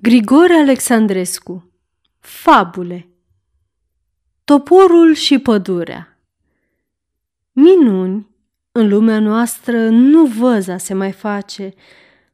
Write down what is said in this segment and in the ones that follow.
Grigore Alexandrescu Fabule Toporul și pădurea Minuni în lumea noastră nu văza se mai face,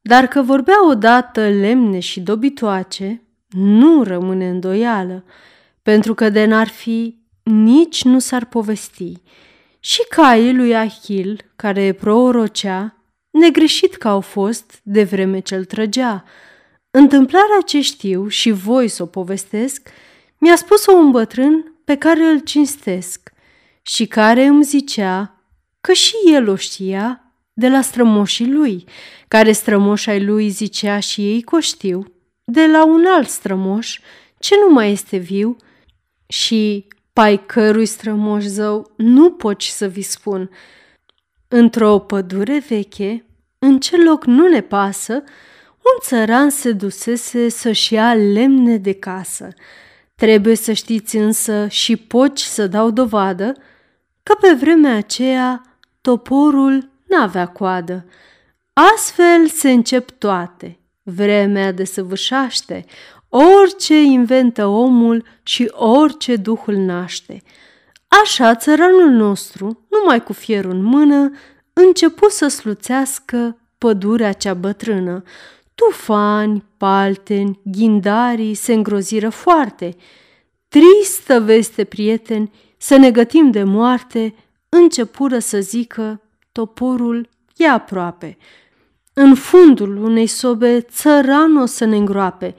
dar că vorbea odată lemne și dobitoace, nu rămâne îndoială, pentru că de n-ar fi, nici nu s-ar povesti. Și caii lui Ahil, care prorocea, negreșit că au fost de vreme ce-l trăgea, Întâmplarea ce știu și voi să o povestesc, mi-a spus-o un bătrân pe care îl cinstesc și care îmi zicea că și el o știa de la strămoșii lui, care strămoș ai lui zicea și ei că o știu, de la un alt strămoș ce nu mai este viu și pai cărui strămoș zău nu poți să vi spun. Într-o pădure veche, în ce loc nu ne pasă, un țăran se dusese să-și ia lemne de casă. Trebuie să știți însă și poci să dau dovadă că pe vremea aceea toporul n-avea coadă. Astfel se încep toate, vremea de săvârșaște, orice inventă omul și orice duhul naște. Așa țăranul nostru, numai cu fierul în mână, începu să sluțească pădurea cea bătrână, Tufani, palteni, ghindarii se îngroziră foarte. Tristă veste, prieteni, să ne gătim de moarte, începură să zică, toporul e aproape. În fundul unei sobe țăran o să ne îngroape.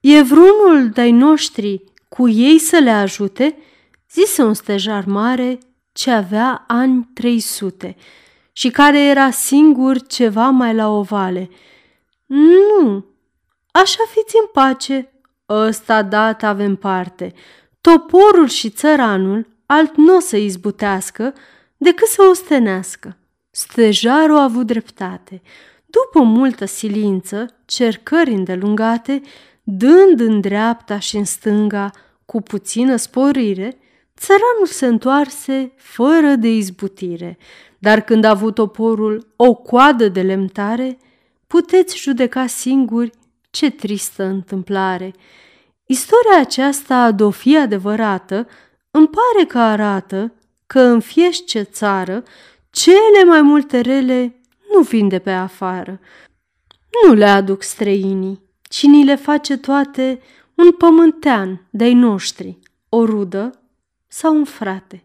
E vreunul de-ai noștri cu ei să le ajute? Zise un stejar mare ce avea ani 300 și care era singur ceva mai la ovale – nu, așa fiți în pace. Ăsta dat avem parte. Toporul și țăranul alt nu o să izbutească decât să ostenească. Stejarul a avut dreptate. După multă silință, cercări îndelungate, dând în dreapta și în stânga cu puțină sporire, țăranul se întoarse fără de izbutire, dar când a avut toporul o coadă de lemtare, puteți judeca singuri ce tristă întâmplare. Istoria aceasta, de o fi adevărată, îmi pare că arată că în fiește țară cele mai multe rele nu vin de pe afară. Nu le aduc străinii, ci ni le face toate un pământean de-ai noștri, o rudă sau un frate.